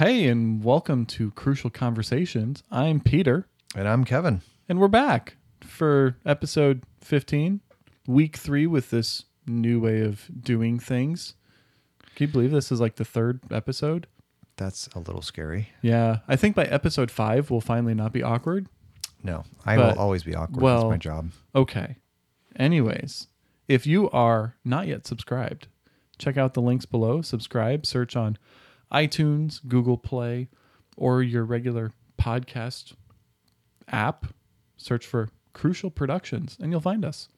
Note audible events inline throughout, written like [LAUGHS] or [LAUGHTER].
Hey, and welcome to Crucial Conversations. I'm Peter, And I'm Kevin. and we're back for episode 15, week three, with this new way of doing things. Can you believe this is like the third episode? That's a little scary. Yeah, I think by episode five, we'll finally not be awkward. No, I But- will always be awkward. well- That's my job. Okay. Anyways, if you are not yet subscribed, check out the links below. Subscribe, search on iTunes, Google Play, or your regular podcast app. Search for Crucial Productions and you'll find us.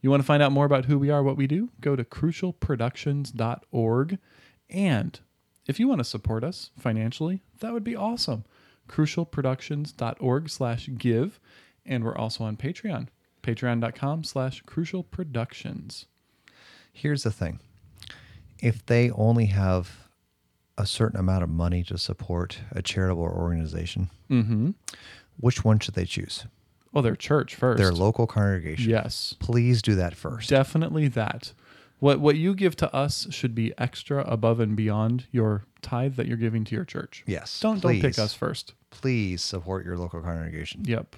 You want to find out more about who we are, what we do? Go to crucialproductions.org. And if you want to support us financially, that would be awesome. crucialproductions.org slash give. And we're also on Patreon, patreon.com slash crucialproductions. Here's the thing if they only have a certain amount of money to support a charitable organization, Mm-hmm. which one should they choose? Well, their church first. Their local congregation. Yes. Please do that first. Definitely that. What what you give to us should be extra above and beyond your tithe that you're giving to your church. yes. Don't don't pick us first. Please support your local congregation. Yep,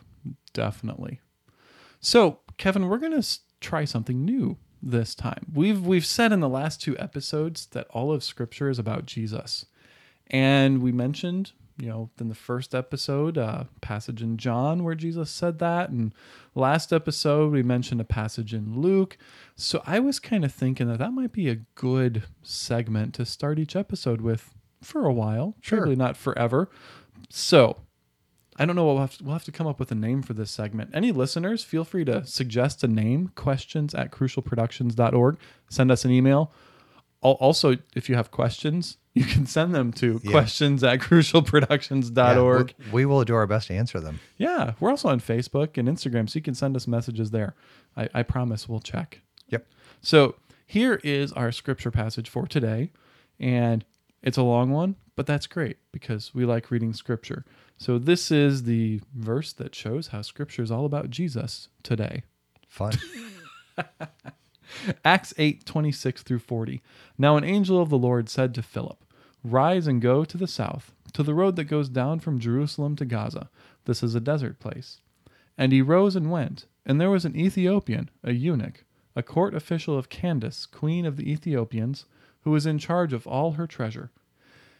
definitely. So, Kevin, we're going to try something new this time. We've we've said in the last two episodes that all of scripture is about Jesus. And we mentioned, you know, in the first episode, a passage in John where Jesus said that, and last episode we mentioned a passage in Luke. So I was kind of thinking that that might be a good segment to start each episode with for a while, Sure. probably not forever. So, I don't know. We'll have, to, we'll have to come up with a name for this segment. Any listeners, feel free to suggest a name, questions at crucialproductions.org. Send us an email. Also, if you have questions, [LAUGHS] you can send them to Yeah. questions at crucialproductions.org. Yeah, we, we will do our best to answer them. Yeah, we're also on Facebook and Instagram, so you can send us messages there. I, I promise we'll check. Yep. So here is our scripture passage for today. And it's a long one, but that's great because we like reading scripture. So this is the verse that shows how scripture is all about Jesus today. Fun. [LAUGHS] Acts 8, 26 through 40. Now an angel of the Lord said to Philip, Rise and go to the south, to the road that goes down from Jerusalem to Gaza. This is a desert place. And he rose and went, and there was an Ethiopian, a eunuch, a court official of Candace, queen of the Ethiopians, who was in charge of all her treasure.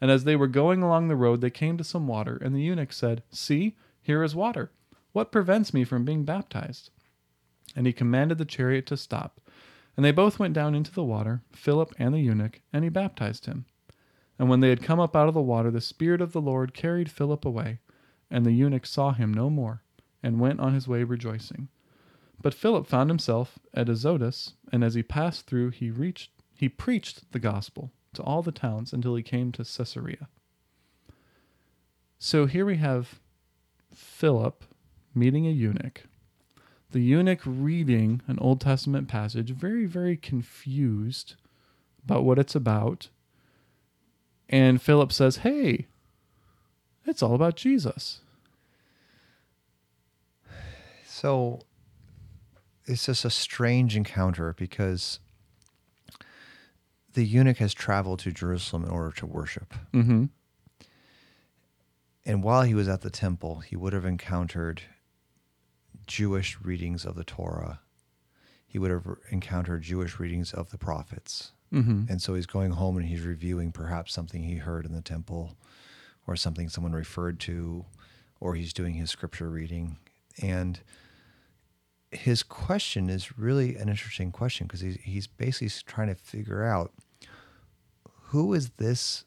And as they were going along the road, they came to some water, and the eunuch said, See, here is water. What prevents me from being baptized? And he commanded the chariot to stop. And they both went down into the water, Philip and the eunuch, and he baptized him. And when they had come up out of the water, the Spirit of the Lord carried Philip away, and the eunuch saw him no more, and went on his way rejoicing. But Philip found himself at Azotus, and as he passed through, he reached he preached the gospel to all the towns until he came to Caesarea. So here we have Philip meeting a eunuch. The eunuch reading an Old Testament passage, very, very confused about what it's about. And Philip says, Hey, it's all about Jesus. So it's just a strange encounter because the eunuch has traveled to Jerusalem in order to worship. Mm-hmm. And while he was at the temple, he would have encountered Jewish readings of the Torah. He would have encountered Jewish readings of the prophets. Mm-hmm. And so he's going home and he's reviewing perhaps something he heard in the temple or something someone referred to, or he's doing his scripture reading. And his question is really an interesting question because he's, he's basically trying to figure out who is this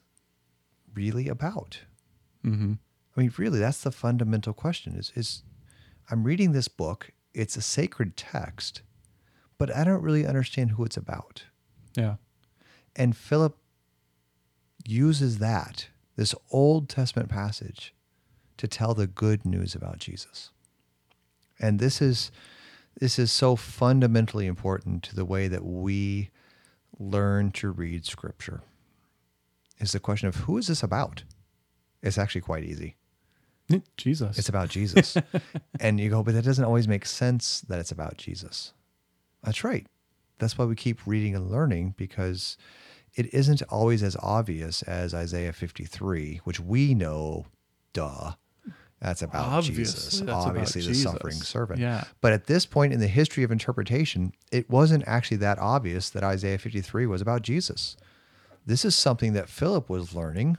really about? Mm-hmm. I mean, really, that's the fundamental question. Is is I'm reading this book. It's a sacred text, but I don't really understand who it's about. Yeah. And Philip uses that this Old Testament passage to tell the good news about Jesus. And this is this is so fundamentally important to the way that we learn to read scripture. Is the question of who is this about? It's actually quite easy. [LAUGHS] Jesus. It's about Jesus. [LAUGHS] and you go, but that doesn't always make sense that it's about Jesus. That's right. That's why we keep reading and learning because it isn't always as obvious as Isaiah 53, which we know, duh, that's about Jesus. that's about Obviously, the Jesus. suffering servant. Yeah. But at this point in the history of interpretation, it wasn't actually that obvious that Isaiah 53 was about Jesus. This is something that Philip was learning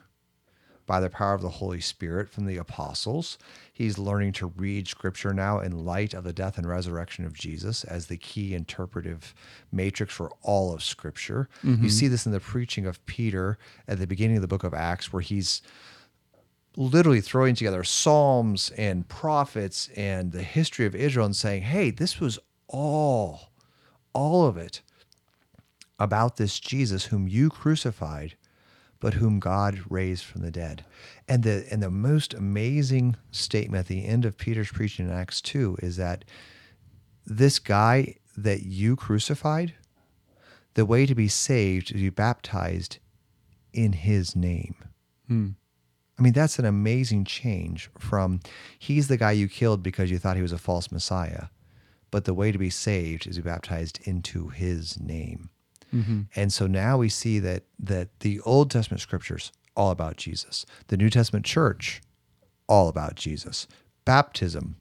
by the power of the Holy Spirit from the apostles. He's learning to read scripture now in light of the death and resurrection of Jesus as the key interpretive matrix for all of scripture. You mm-hmm. see this in the preaching of Peter at the beginning of the book of Acts, where he's literally throwing together psalms and prophets and the history of Israel and saying, hey, this was all, all of it about this Jesus whom you crucified, but whom God raised from the dead. And the and the most amazing statement at the end of Peter's preaching in Acts 2 is that this guy that you crucified, the way to be saved is to be baptized in his name. Hmm. I mean, that's an amazing change from he's the guy you killed because you thought he was a false Messiah, but the way to be saved is to be baptized into his name. Mm-hmm. And so now we see that that the Old Testament scriptures all about Jesus. The New Testament church all about Jesus. Baptism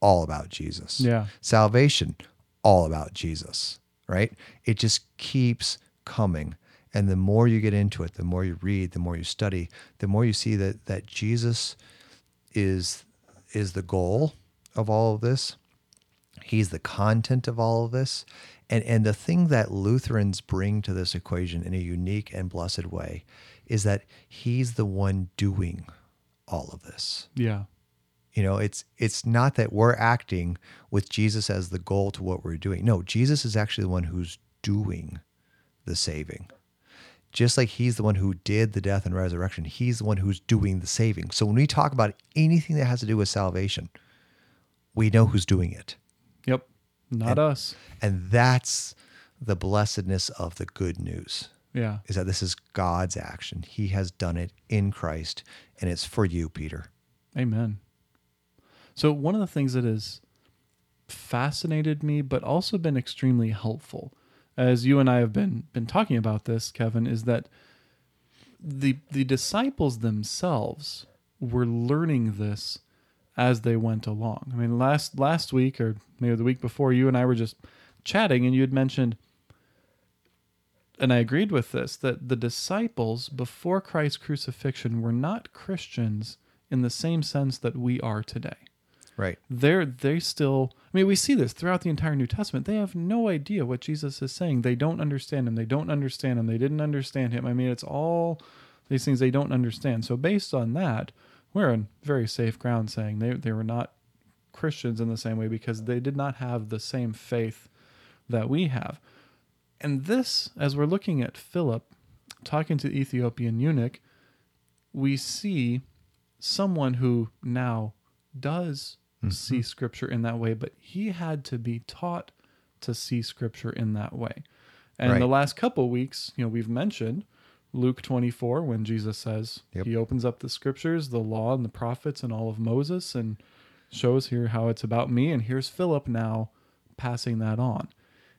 all about Jesus. Yeah. Salvation all about Jesus, right? It just keeps coming. And the more you get into it, the more you read, the more you study, the more you see that that Jesus is is the goal of all of this. He's the content of all of this. And and the thing that Lutherans bring to this equation in a unique and blessed way is that he's the one doing all of this. Yeah. You know, it's it's not that we're acting with Jesus as the goal to what we're doing. No, Jesus is actually the one who's doing the saving. Just like he's the one who did the death and resurrection, he's the one who's doing the saving. So when we talk about anything that has to do with salvation, we know who's doing it. Yep. Not us. And that's the blessedness of the good news Yeah. is that this is God's action. He has done it in Christ, and it's for you, Peter. Amen. So one of the things that has fascinated me, but also been extremely helpful, as you and I have been been talking about this, Kevin, is that the the disciples themselves were learning this as they went along. I mean, last last week or maybe the week before, you and I were just chatting, and you had mentioned, and I agreed with this, that the disciples before Christ's crucifixion were not Christians in the same sense that we are today. Right. They're they still I mean we see this throughout the entire New Testament. They have no idea what Jesus is saying. They don't understand him. They don't understand him. They didn't understand him. I mean it's all these things they don't understand. So based on that, we're on very safe ground saying they they were not Christians in the same way because they did not have the same faith that we have. And this, as we're looking at Philip talking to the Ethiopian eunuch, we see someone who now does mm-hmm. see scripture in that way, but he had to be taught to see scripture in that way. And Right. the last couple weeks, you know, we've mentioned Luke 24 when Jesus says Yep. he opens up the scriptures, the law and the prophets and all of Moses and shows here how it's about me and here's Philip now passing that on.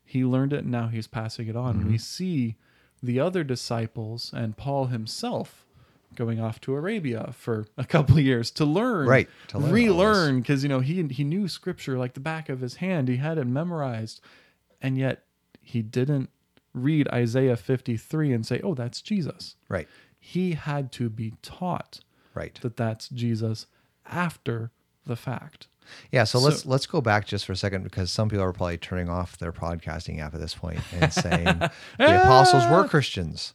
He learned it and now he's passing it on. Mm-hmm. We see the other disciples and Paul himself going off to Arabia for a couple of [LAUGHS] years to learn, Right, to learn relearn, because you know he he knew scripture like the back of his hand. He had it memorized, and yet he didn't read Isaiah 53 and say, "Oh, that's Jesus." Right. He had to be taught Right. that that's Jesus after the fact. Yeah, so, So- let's let's go back just for a second because some people are probably turning off their podcasting app at this point and [LAUGHS] saying the ah! apostles were Christians.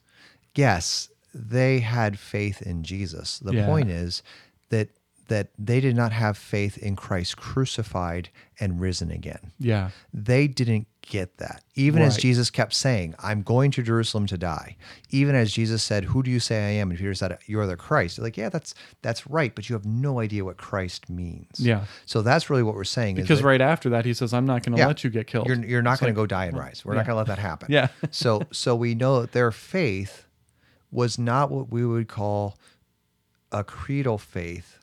Yes, they had faith in Jesus. The Yeah. point is that that they did not have faith in Christ crucified and risen again. Yeah. They didn't get that. Even as Jesus kept saying, I'm going to Jerusalem to die. Even as Jesus said, Who do you say I am? And Peter said, You are the Christ. They're like, yeah, that's that's right, but you have no idea what Christ means. Yeah. So that's really what we're saying. is Because that right after that, he says, I'm not going to Yeah. let you get killed. You're, you're not It's going like, to go die and rise. We're not going to let that happen. Yeah. [LAUGHS] so so we know that their faith was not what we would call a creedal faith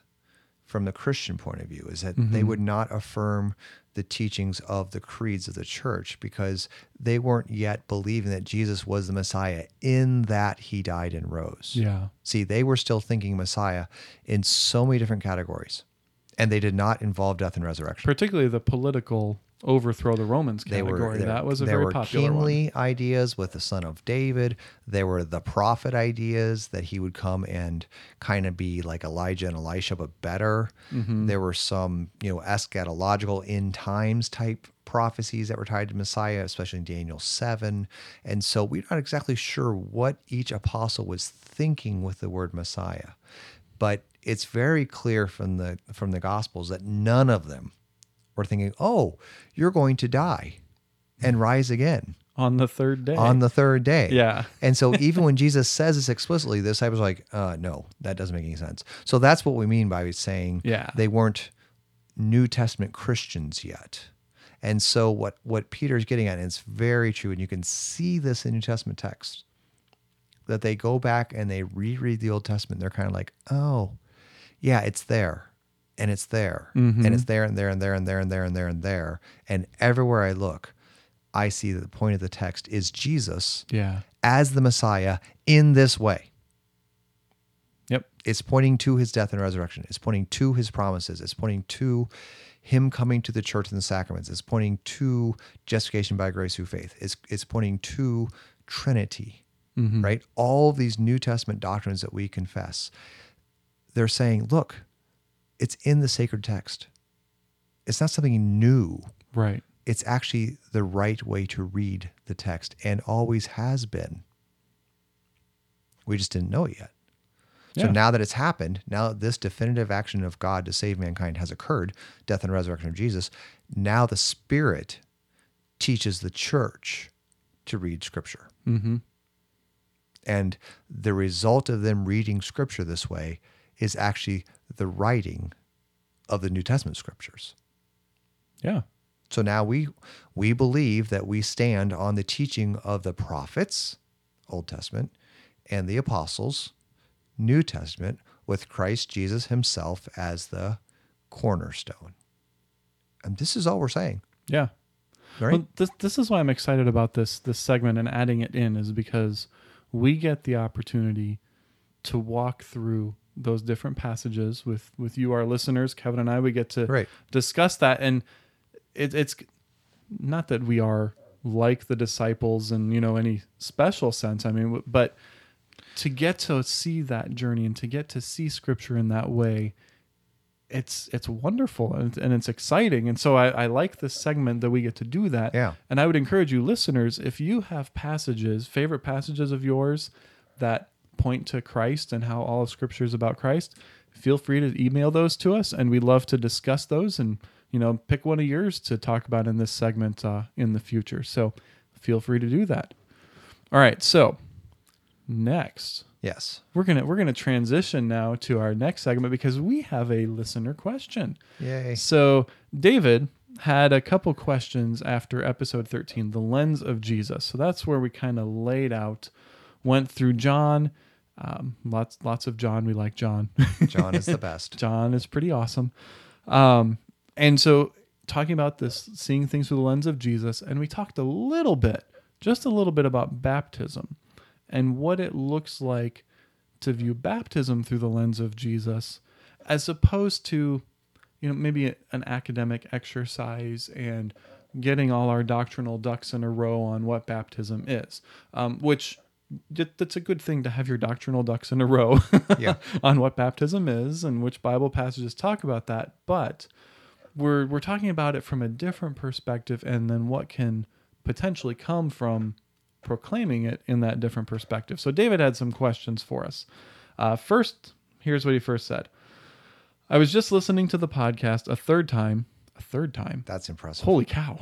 from the Christian point of view. Is that Mm-hmm. they would not affirm the teachings of the creeds of the church because they weren't yet believing that Jesus was the Messiah in that he died and rose. Yeah. See, they were still thinking Messiah in so many different categories, and they did not involve death and resurrection. Particularly the political overthrow the Romans They were category. that was a there very were popular one. kingly ideas with the son of David. There were the prophet ideas that he would come and kind of be like Elijah and Elisha, but better. Mm-hmm. There were some, you know, eschatological end times type prophecies that were tied to Messiah, especially in Daniel 7. And so we're not exactly sure what each apostle was thinking with the word Messiah. But it's very clear from the from the gospels that none of them were thinking, "Oh, you're going to die and rise again on the third day. on the third day." Yeah. and so [LAUGHS] even when Jesus says this explicitly, the disciples are like, uh, "No, that doesn't make any sense." So that's what we mean by saying Yeah. they weren't New Testament Christians yet. And so what what Peter's getting at, and it's very true, and you can see this in New Testament text, that they go back and they reread the Old Testament. They're kind of like, oh, yeah, it's there. And it's there. Mm-hmm. And it's there and there and there and there and there and there and there. And everywhere I look, I see that the point of the text is Jesus yeah. as the Messiah in this way. Yep. It's pointing to his death and resurrection. It's pointing to his promises. It's pointing to him coming to the church and the sacraments. It's pointing to justification by grace through faith. It's it's pointing to Trinity, mm-hmm. right? All these New Testament doctrines that we confess, they're saying, look, it's in the sacred text. It's not something new. Right. It's actually the right way to read the text and always has been. We just didn't know it yet. So Yeah. now that it's happened, now that this definitive action of God to save mankind has occurred, death and resurrection of Jesus, now the Spirit teaches the church to read Scripture. Mm-hmm. And the result of them reading Scripture this way is actually the writing of the New Testament Scriptures. Yeah. So now we we believe that we stand on the teaching of the prophets, Old Testament, and the apostles, New Testament, with Christ Jesus himself as the cornerstone. And this is all we're saying, Yeah. right? Well, this this is why I'm excited about this this segment and adding it in is because we get the opportunity to walk through those different passages with with you, our listeners, Kevin and I. We get to Right. discuss that, and it, it's not that we are like the disciples in you know any special sense. I mean, but to get to see that journey and to get to see Scripture in that way, it's it's wonderful and, and it's exciting. And so I, I like this segment that we get to do that. Yeah. And I would encourage you, listeners, if you have passages, favorite passages of yours that point to Christ and how all of Scripture is about Christ, feel free to email those to us, and we'd love to discuss those and you know pick one of yours to talk about in this segment uh, in the future. So feel free to do that. All right, so next yes. we're gonna we're gonna transition now to our next segment because we have a listener question. Yay. So David had a couple questions after episode 13, the lens of Jesus. So that's where we kind of laid out, went through John, um, lots lots of John. We like John. [LAUGHS] John is the best. John is pretty awesome. Um, and so talking about this, seeing things through the lens of Jesus, and we talked a little bit, just a little bit about baptism and what it looks like to view baptism through the lens of Jesus, as opposed to, you know, maybe an academic exercise and getting all our doctrinal ducks in a row on what baptism is, um, which that's a good thing to have your doctrinal ducks in a row [LAUGHS] Yeah. on what baptism is and which Bible passages talk about that. But we're we're talking about it from a different perspective, and then what can potentially come from proclaiming it in that different perspective. So David had some questions for us. Uh, first, here's what he first said. I was just listening to the podcast a third time. A third time. That's impressive. Holy cow.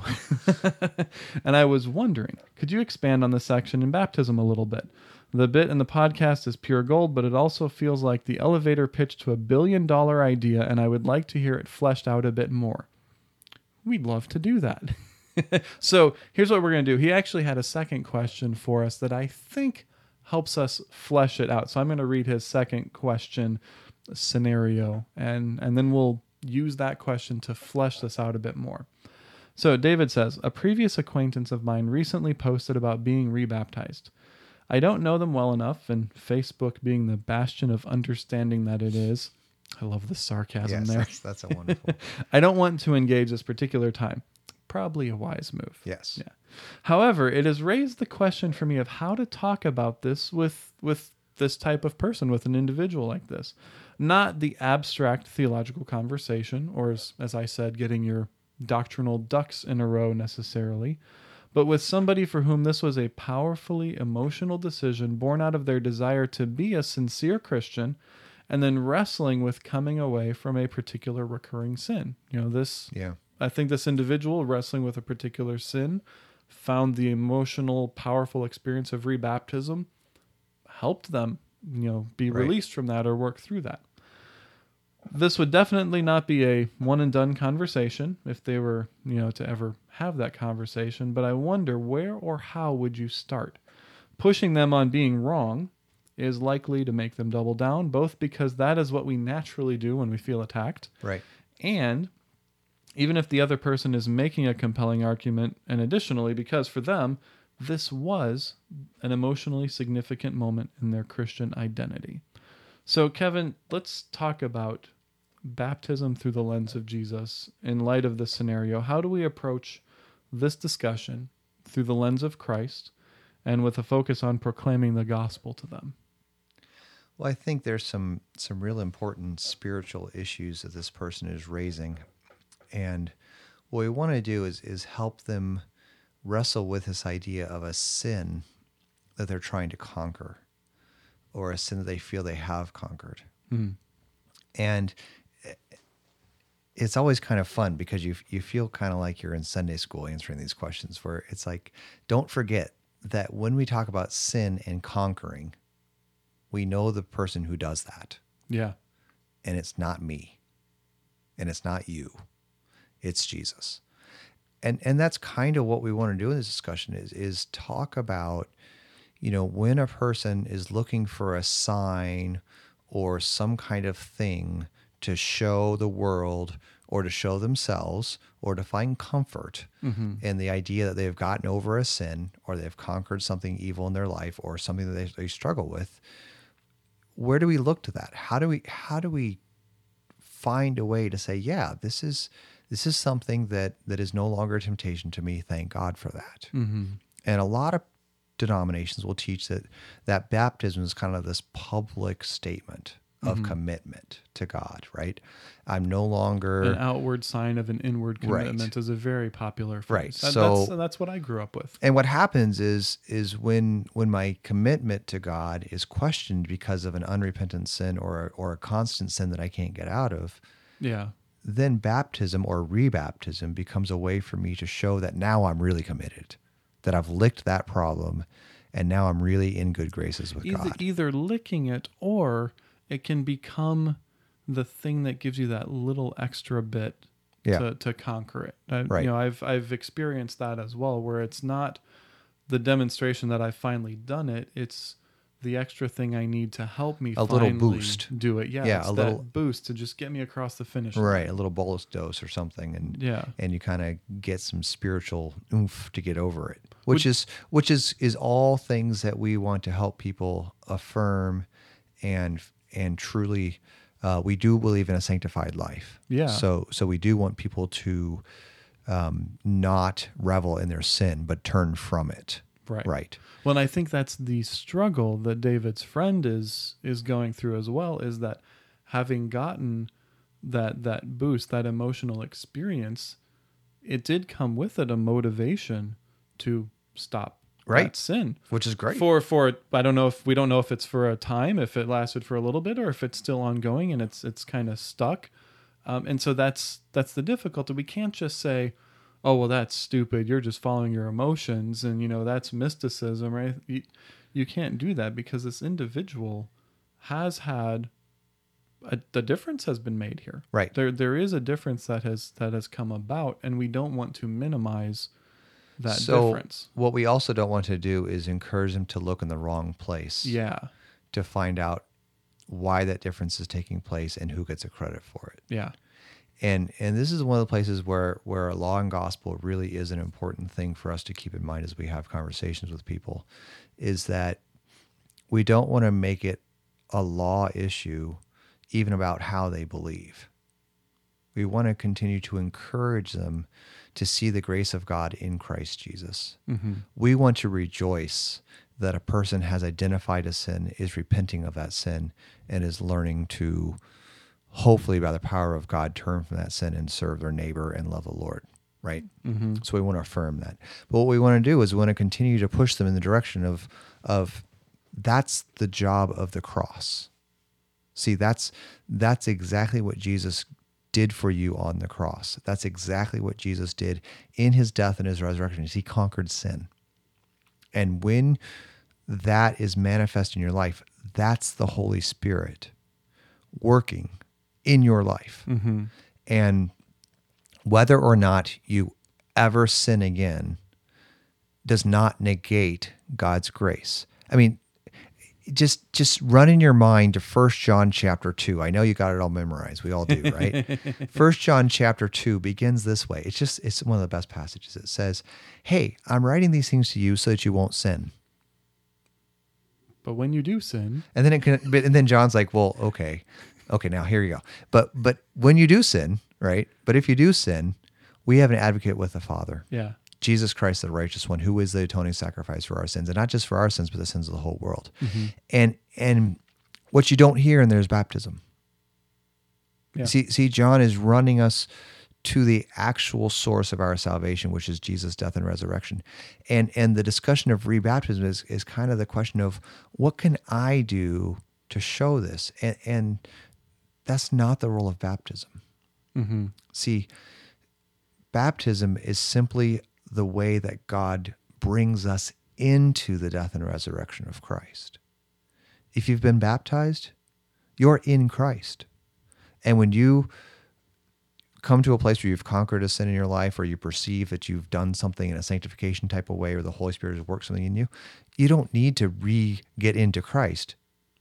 [LAUGHS] and I was wondering, could you expand on the section in baptism a little bit? The bit in the podcast is pure gold, but it also feels like the elevator pitch to a billion dollar idea, and I would like to hear it fleshed out a bit more. We'd love to do that. [LAUGHS] so here's what we're going to do. He actually had a second question for us that I think helps us flesh it out. So I'm going to read his second question scenario, and, and then we'll use that question to flesh this out a bit more. So David says, a previous acquaintance of mine recently posted about being rebaptized. I don't know them well enough, and Facebook being the bastion of understanding that it is. I love the sarcasm yes, there. that's, that's a wonderful. [LAUGHS] I don't want to engage this particular time. Probably a wise move. yes. Yeah. However, it has raised the question for me of how to talk about this with with this type of person, with an individual like this. Not the abstract theological conversation, or as, as I said, getting your doctrinal ducks in a row necessarily, but with somebody for whom this was a powerfully emotional decision born out of their desire to be a sincere Christian and then wrestling with coming away from a particular recurring sin. You know, this Yeah. I think this individual wrestling with a particular sin found the emotional, powerful experience of rebaptism helped them, you know, be Right. released from that or work through that. This would definitely not be a one and done conversation if they were, you know, to ever have that conversation, but I wonder where or how would you start? Pushing them on being wrong is likely to make them double down, both because that is what we naturally do when we feel attacked, Right. and even if the other person is making a compelling argument, and additionally, because for them, this was an emotionally significant moment in their Christian identity. So, Kevin, let's talk about baptism through the lens of Jesus in light of this scenario. How do we approach this discussion through the lens of Christ and with a focus on proclaiming the gospel to them? Well, I think there's some some real important spiritual issues that this person is raising, and what we want to do is is help them wrestle with this idea of a sin that they're trying to conquer, or a sin that they feel they have conquered, hmm. and it's always kind of fun because you you feel kind of like you're in Sunday school answering these questions, where it's like, don't forget that when we talk about sin and conquering we know the person who does that. Yeah. and it's not me. And it's not you. It's jesus. And and that's kind of what we want to do in this discussion is is talk about you know when a person is looking for a sign or some kind of thing to show the world or to show themselves or to find comfort mm-hmm. in the idea that they've gotten over a sin or they've conquered something evil in their life or something that they, they struggle with where do we look to that? How do we how do we find a way to say yeah this is this is something that that is no longer a temptation to me. Thank god for that. Mm-hmm. And a lot of denominations will teach that that baptism is kind of this public statement of mm-hmm. commitment to god right i'm no longer An outward sign of an inward Right. commitment is a very popular phrase. Right. That- So- that's, that's what I grew up with. and what happens is is when when my commitment to God is questioned because of an unrepentant sin or or a constant sin that I can't get out of, Yeah. then baptism or rebaptism becomes a way for me to show that now I'm really committed, that I've licked that problem, and now I'm really in good graces with Either, God. either licking it or it can become the thing that gives you that little extra bit Yeah. to, to conquer it. I, Right. You know, I've I've experienced that as well, where it's not the demonstration that I've finally done it. It's the extra thing I need to help me A little boost. do it. Yeah, Yeah, a little- boost to just get me across the finish line. Right, a little bolus dose or something, and Yeah. and you kind of get some spiritual oomph to get over it, which is which is is all things that we want to help people affirm, and and truly, uh, we do believe in a sanctified life. Yeah. So so we do want people to um, not revel in their sin, but turn from it. Right. Right. Well, and I think that's the struggle that David's friend is is going through as well. Is that having gotten that that boost, that emotional experience, it did come with it a motivation to stop Right. that sin. Which is great. For for I don't know if we don't know if it's for a time, if it lasted for a little bit, or if it's still ongoing and it's it's kind of stuck. Um, and so that's that's the difficulty. We can't just say, "Oh, well, that's stupid. You're just following your emotions," and you know that's mysticism, right? You, you can't do that because this individual has had a, the difference has been made here. Right. There there is a difference that has that has come about, and we don't want to minimize that so difference. what we also don't want to do is encourage them to look in the wrong place Yeah. to find out why that difference is taking place and who gets the credit for it. Yeah. And and this is one of the places where where law and gospel really is an important thing for us to keep in mind as we have conversations with people is that we don't want to make it a law issue even about how they believe. We want to continue to encourage them to see the grace of God in Christ Jesus. We want to rejoice that a person has identified a sin, is repenting of that sin, and is learning to hopefully by the power of God turn from that sin and serve their neighbor and love the Lord. Right. Mm-hmm. So we want to affirm that. But what we want to do is we want to continue to push them in the direction of of that's the job of the cross. See, that's that's exactly what Jesus did for you on the cross. That's exactly what Jesus did in his death and his resurrection. Is he conquered sin. And when that is manifest in your life, that's the Holy Spirit working in your life. Mm-hmm. And whether or not you ever sin again does not negate God's grace. I mean, just just run in your mind to First John chapter 2. I know you got it all memorized. We all do, right? [LAUGHS] First John chapter 2 begins this way. It's just it's one of the best passages. It says, "Hey, I'm writing these things to you so that you won't sin." But when you do sin, And then it can, but and then John's like, well, okay, okay, now here you go. But but when you do sin, right? But if you do sin, we have an advocate with the Father, yeah. Jesus Christ, the righteous one, who is the atoning sacrifice for our sins, and not just for our sins, but the sins of the whole world. And and what you don't hear in there is baptism. Yeah. See, see, John is running us to the actual source of our salvation, which is Jesus' death and resurrection. And and the discussion of rebaptism is is kind of the question of what can I do to show this? And, and that's not the role of baptism. Mm-hmm. See, baptism is simply the way that God brings us into the death and resurrection of Christ. If you've been baptized, you're in Christ. And when you come to a place where you've conquered a sin in your life or you perceive that you've done something in a sanctification type of way or the Holy Spirit has worked something in you, you don't need to re get into Christ.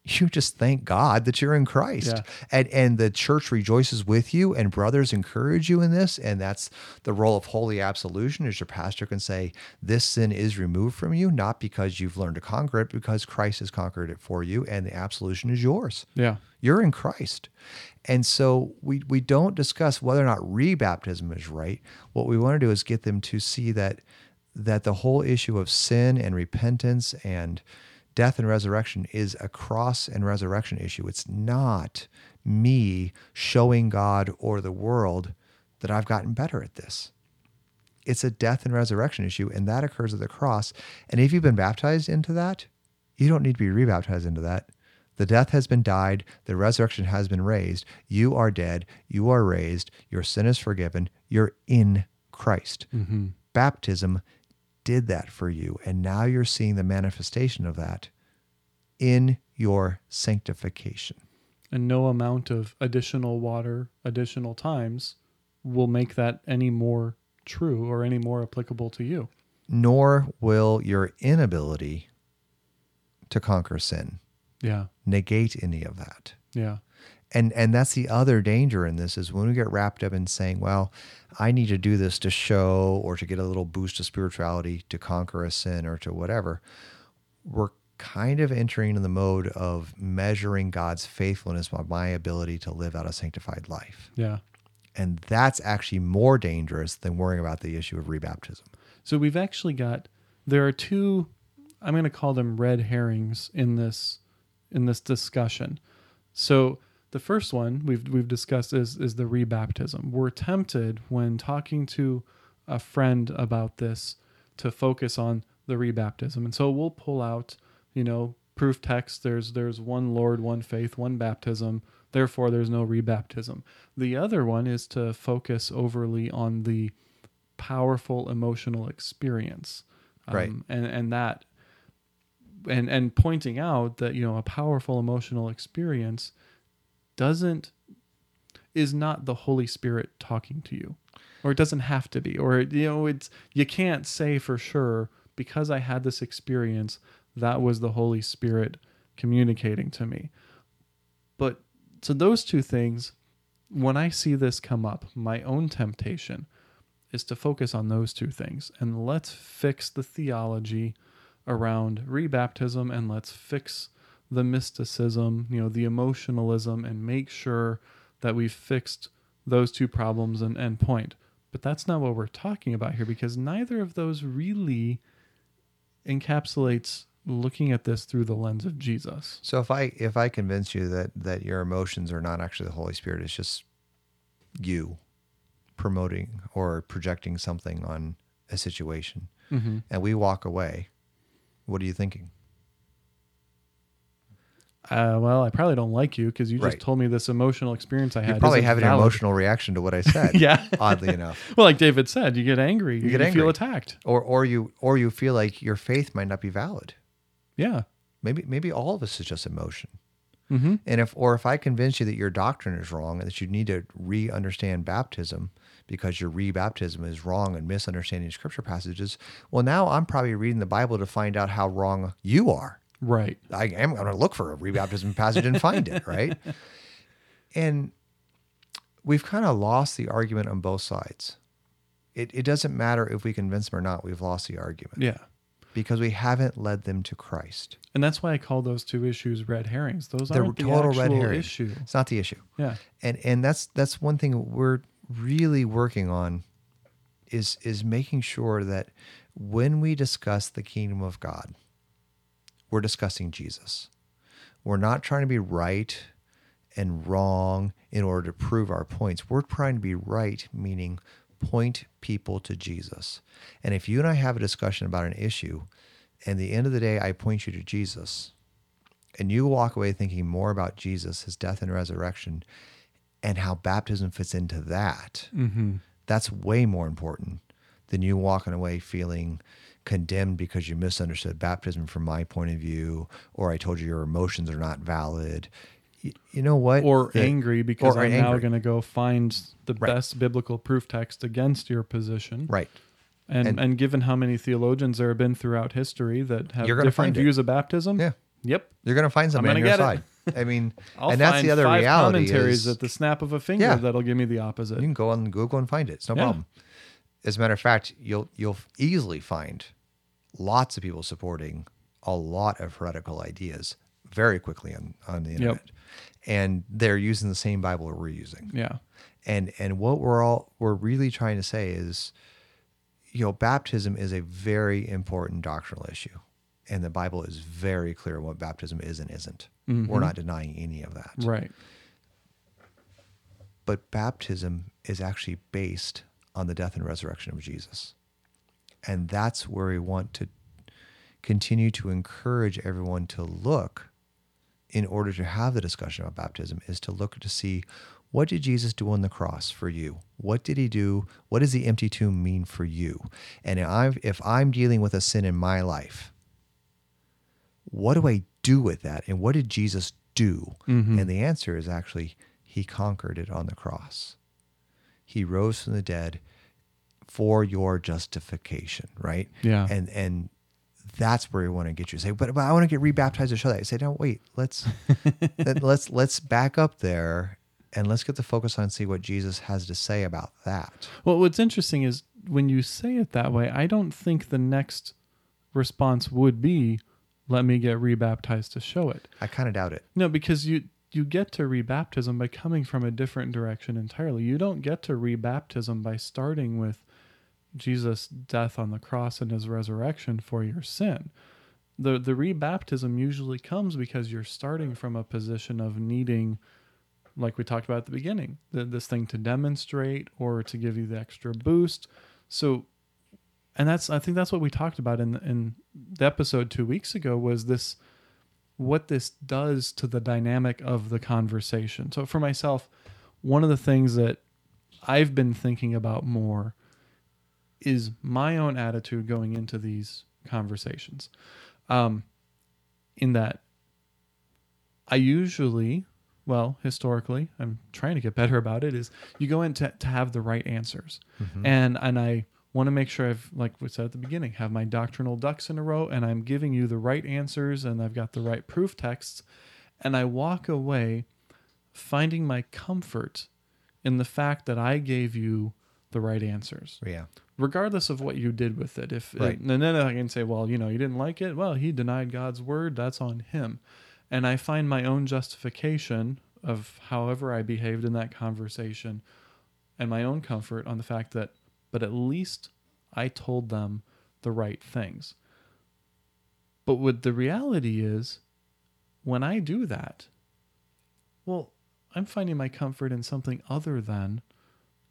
You just thank God that you're in Christ. Yeah. And and the church rejoices with you and brothers encourage you in this. And that's the role of holy absolution is your pastor can say, This sin is removed from you, not because you've learned to conquer it, because Christ has conquered it for you, and the absolution is yours. Yeah. You're in Christ. And so we, we don't discuss whether or not rebaptism is right. What we want to do is get them to see that that the whole issue of sin and repentance and death and resurrection is a cross and resurrection issue. It's not me showing God or the world that I've gotten better at this. It's a death and resurrection issue, and that occurs at the cross. And if you've been baptized into that, you don't need to be rebaptized into that. The death has been died, the resurrection has been raised. You are dead, you are raised, your sin is forgiven, you're in Christ. Mm-hmm. Baptism did that for you, and now you're seeing the manifestation of that in your sanctification. And no amount of additional water, additional times will make that any more true or any more applicable to you. Nor will your inability to conquer sin Yeah. negate any of that. Yeah. And and that's the other danger in this is when we get wrapped up in saying well i need to do this to show or to get a little boost of spirituality to conquer a sin or to whatever we're kind of entering in the mode of measuring god's faithfulness by my ability to live out a sanctified life Yeah. and that's actually more dangerous than worrying about the issue of rebaptism So we've actually got there are two I'm going to call them red herrings in this in this discussion. So the first one we've we've discussed is is the rebaptism. We're tempted when talking to a friend about this to focus on the rebaptism, and so we'll pull out you know proof text. There's there's one Lord, one faith, one baptism. Therefore, there's no rebaptism. The other one is to focus overly on the powerful emotional experience, um, Right. And and that and and pointing out that you know a powerful emotional experience doesn't is not the holy spirit talking to you. Or it doesn't have to be. Or you know it's you can't say for sure because i had this experience that was the holy spirit communicating to me. But so those two things when i see this come up my own temptation is to focus on those two things. And let's fix the theology around rebaptism and let's fix the mysticism, you know, the emotionalism and make sure that we've fixed those two problems and, end point. But that's not what we're talking about here because neither of those really encapsulates looking at this through the lens of Jesus. So if I if I convince you that that your emotions are not actually the Holy Spirit, it's just you promoting or projecting something on a situation, Mm-hmm. and we walk away, what are you thinking? Uh, well, I probably don't like you because you just Right. told me this emotional experience I had. You probably isn't have an valid. emotional reaction to what I said. [LAUGHS] Yeah. oddly enough, [LAUGHS] Well, like David said, you get angry. You, get feel angry. attacked. or or you or you feel like your faith might not be valid. Yeah. Maybe maybe all of us is just emotion. Mm-hmm. And if or if I convince you that your doctrine is wrong and that you need to re-understand baptism because your re-baptism is wrong and misunderstanding scripture passages, well now I'm probably reading the Bible to find out how wrong you are. Right. I am going to look for a re-baptism passage and find it, right? [LAUGHS] And we've kind of lost the argument on both sides. It, it doesn't matter if we convince them or not, we've lost the argument Yeah. because we haven't led them to Christ. And that's why I call those two issues red herrings. Those aren't the total red herring. issue. It's not the issue. Yeah. and and that's that's one thing we're really working on is is making sure that when we discuss the kingdom of God, we're discussing Jesus. We're not trying to be right and wrong in order to prove our points. We're trying to be right, meaning point people to Jesus. And if you and I have a discussion about an issue, and the end of the day I point you to Jesus, and you walk away thinking more about Jesus, his death and resurrection, and how baptism fits into that, Mm-hmm. that's way more important than you walking away feeling condemned because you misunderstood baptism from my point of view, or I told you your emotions are not valid. Y- You know what? Or The- angry because or I'm now going to go find the Right. best biblical proof text against your position. Right. And, And- and given how many theologians there have been throughout history that have different find it. views of baptism. Yeah. Yep. You're going to find somebody on your it. side. I mean, [LAUGHS] I'll and that's the other five reality commentaries is at the snap of a finger Yeah. that'll give me the opposite. you can go on Google and find it. It's no Yeah. problem. As a matter of fact, you'll you'll easily find lots of people supporting a lot of heretical ideas very quickly on, on the internet. And they're using the same Bible we're using. yeah. And and what we're all we're really trying to say is, you know, baptism is a very important doctrinal issue. And the Bible is very clear what baptism is and isn't. We're mm-hmm. not denying any of that. Right. But baptism is actually based on the death and resurrection of Jesus. And that's where we want to continue to encourage everyone to look in order to have the discussion about baptism is to look to see what did Jesus do on the cross for you? What did he do? What does the empty tomb mean for you? And if I'm, if I'm dealing with a sin in my life, what do I do with that? And what did Jesus do? Mhm. And the answer is actually, he conquered it on the cross. He rose from the dead for your justification, right? Yeah. And and that's where we want to get you. Say, but, but I want to get rebaptized to show that. I say, no, wait, let's [LAUGHS] let, let's let's back up there and let's get the focus on see what Jesus has to say about that. Well, what's interesting is when you say it that way, I don't think the next response would be, "Let me get rebaptized to show it." I kind of doubt it. No, because you you get to rebaptism by coming from a different direction entirely. You don't get to rebaptism by starting with Jesus' death on the cross and his resurrection for your sin. the the rebaptism usually comes because you're starting from a position of needing like we talked about at the beginning the, this thing to demonstrate or to give you the extra boost so and that's i think that's what we talked about in in the episode 2 weeks ago was this what this does to the dynamic of the conversation so for myself one of the things that i've been thinking about more is my own attitude going into these conversations um, in that I usually, well, historically, I'm trying to get better about it. Is you go in to, to have the right answers, and and I want to make sure I've like we said at the beginning, have my doctrinal ducks in a row, and I'm giving you the right answers, and I've got the right proof texts, and I walk away finding my comfort in the fact that I gave you the right answers Yeah. Regardless of what you did with it. If Right. and then I can say, well, you know, you didn't like it. Well, he denied God's word. That's on him. And I find my own justification of however I behaved in that conversation, and my own comfort on the fact that, but at least I told them the right things. But what the reality is, when I do that, well, I'm finding my comfort in something other than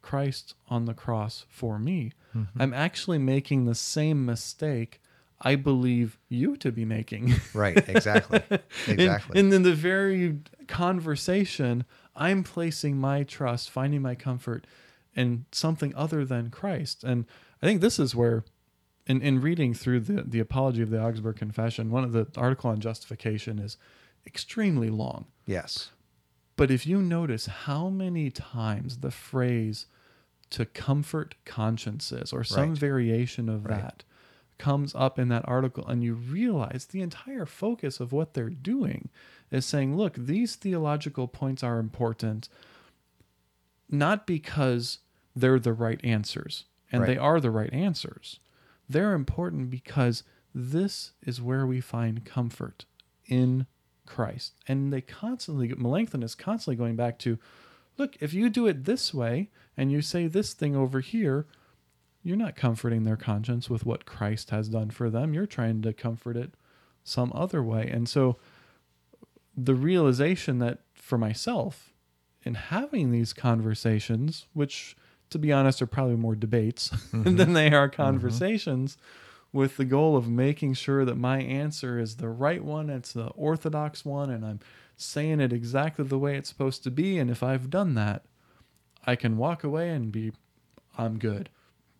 Christ on the cross for me. Mm-hmm. I'm actually making the same mistake I believe you to be making. Right. Exactly. [LAUGHS] Exactly. and in the very conversation, I'm placing my trust, finding my comfort in something other than Christ. And I think this is where, in, in reading through the, the Apology of the Augsburg Confession, one of the article on justification is extremely long. yes. But if you notice how many times the phrase to comfort consciences or some Right. variation of Right. that comes up in that article, and you realize the entire focus of what they're doing is saying, look, these theological points are important not because they're the right answers, and they are the right answers. They're important because this is where we find comfort in Christ. And they constantly, Melanchthon is constantly going back to, look, if you do it this way and you say this thing over here, you're not comforting their conscience with what Christ has done for them. You're trying to comfort it some other way. And so the realization that for myself, in having these conversations, which to be honest are probably more debates [LAUGHS] mm-hmm. than they are mm-hmm. conversations, with the goal of making sure that my answer is the right one, it's the orthodox one, and I'm saying it exactly the way it's supposed to be. And if I've done that, I can walk away and be, I'm good.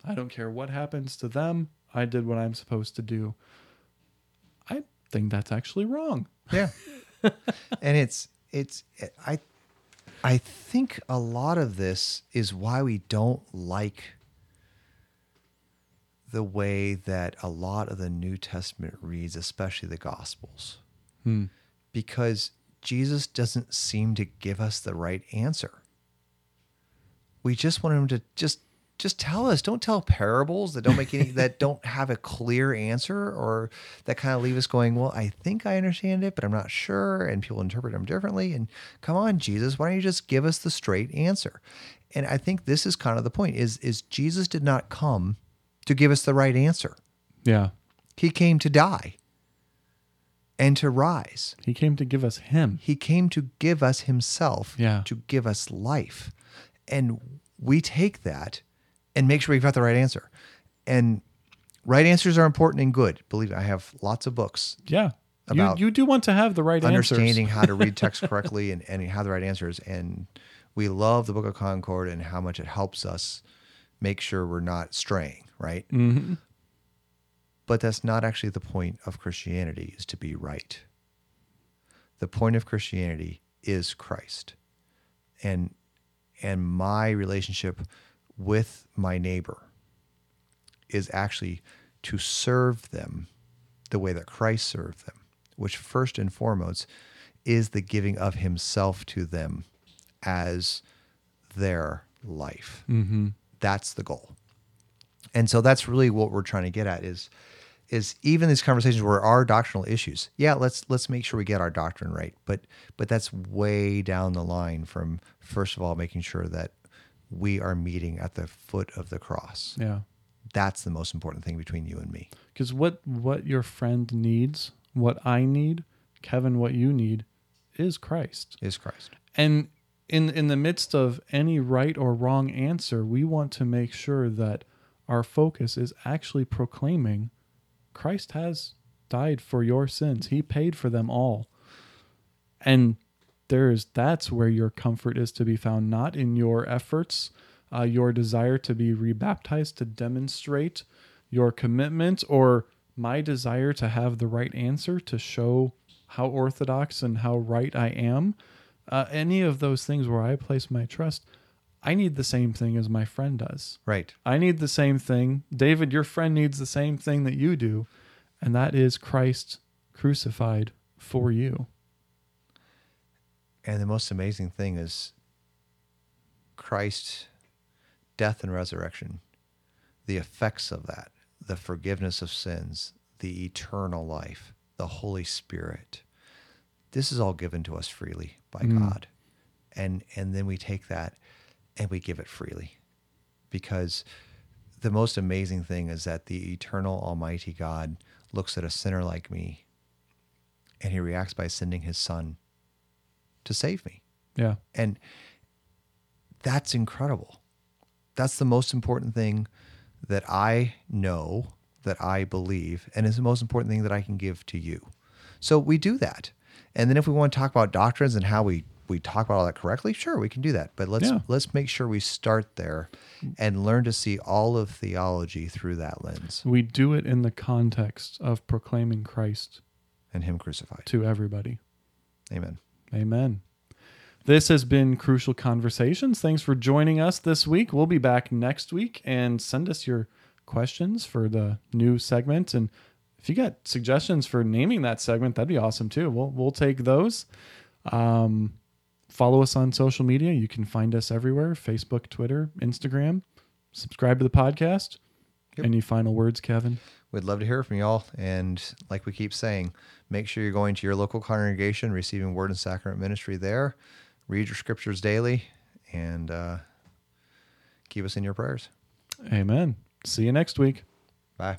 I don't care what happens to them. I did what I'm supposed to do. I think that's actually wrong. [LAUGHS] Yeah. and it's it's I I think a lot of this is why we don't like the way that a lot of the New Testament reads, especially the Gospels. Hmm. Because Jesus doesn't seem to give us the right answer. We just want him to just just tell us. Don't tell parables that don't make any that [LAUGHS] don't have a clear answer or that kind of leave us going, well, I think I understand it, but I'm not sure, and people interpret them differently. And come on, Jesus, why don't you just give us the straight answer? And I think this is kind of the point: is is Jesus did not come to give us the right answer. Yeah. He came to die and to rise. He came to give us him. He came to give us himself, Yeah. to give us life. And we take that and make sure we've got the right answer. And right answers are important and good. Believe me, I have lots of books Yeah. About you, you do want to have the right understanding how to read text [LAUGHS] correctly and, and how the right answers. And we love the Book of Concord and how much it helps us make sure we're not straying, right? hmm But that's not actually the point of Christianity is to be right. The point of Christianity is Christ. And and my relationship with my neighbor is actually to serve them the way that Christ served them, which first and foremost is the giving of himself to them as their life. hmm That's the goal. And so that's really what we're trying to get at is is even these conversations where our doctrinal issues. Yeah, let's let's make sure we get our doctrine right. But but that's way down the line from first of all making sure that we are meeting at the foot of the cross. Yeah. That's the most important thing between you and me. Because what what your friend needs what I need, Kevin, what you need is Christ. Is Christ. And in in the midst of any right or wrong answer, we want to make sure that our focus is actually proclaiming Christ has died for your sins. He paid for them all. And there's that's where your comfort is to be found, not in your efforts, uh, your desire to be rebaptized to demonstrate your commitment, or my desire to have the right answer to show how orthodox and how right I am. Uh, any of those things where I place my trust, I need the same thing as my friend does. Right. I need the same thing. David, your friend needs the same thing that you do, and that is Christ crucified for you. And the most amazing thing is Christ's death and resurrection, the effects of that, the forgiveness of sins, the eternal life, the Holy Spirit. This is all given to us freely by Mm. God. And and then we take that and we give it freely. Because the most amazing thing is that the eternal almighty God looks at a sinner like me and he reacts by sending his son to save me. Yeah. And that's incredible. That's the most important thing that I know, that I believe, and is the most important thing that I can give to you. So we do that. And then if we want to talk about doctrines and how we we talk about all that correctly, sure, we can do that. But let's Yeah. let's make sure we start there and learn to see all of theology through that lens We do it in the context of proclaiming Christ and him crucified. to everybody. Amen. Amen. This has been Crucial Conversations. Thanks for joining us this week. We'll be back next week and send us your questions for the new segment. And if you got suggestions for naming that segment, that'd be awesome too. We'll we'll take those. Um, follow us on social media. You can find us everywhere: Facebook, Twitter, Instagram. Subscribe to the podcast. Yep. Any final words, Kevin? We'd love to hear from y'all. And like we keep saying, make sure you're going to your local congregation, receiving word and sacrament ministry there. Read your scriptures daily and uh, keep us in your prayers. Amen. See you next week. Bye.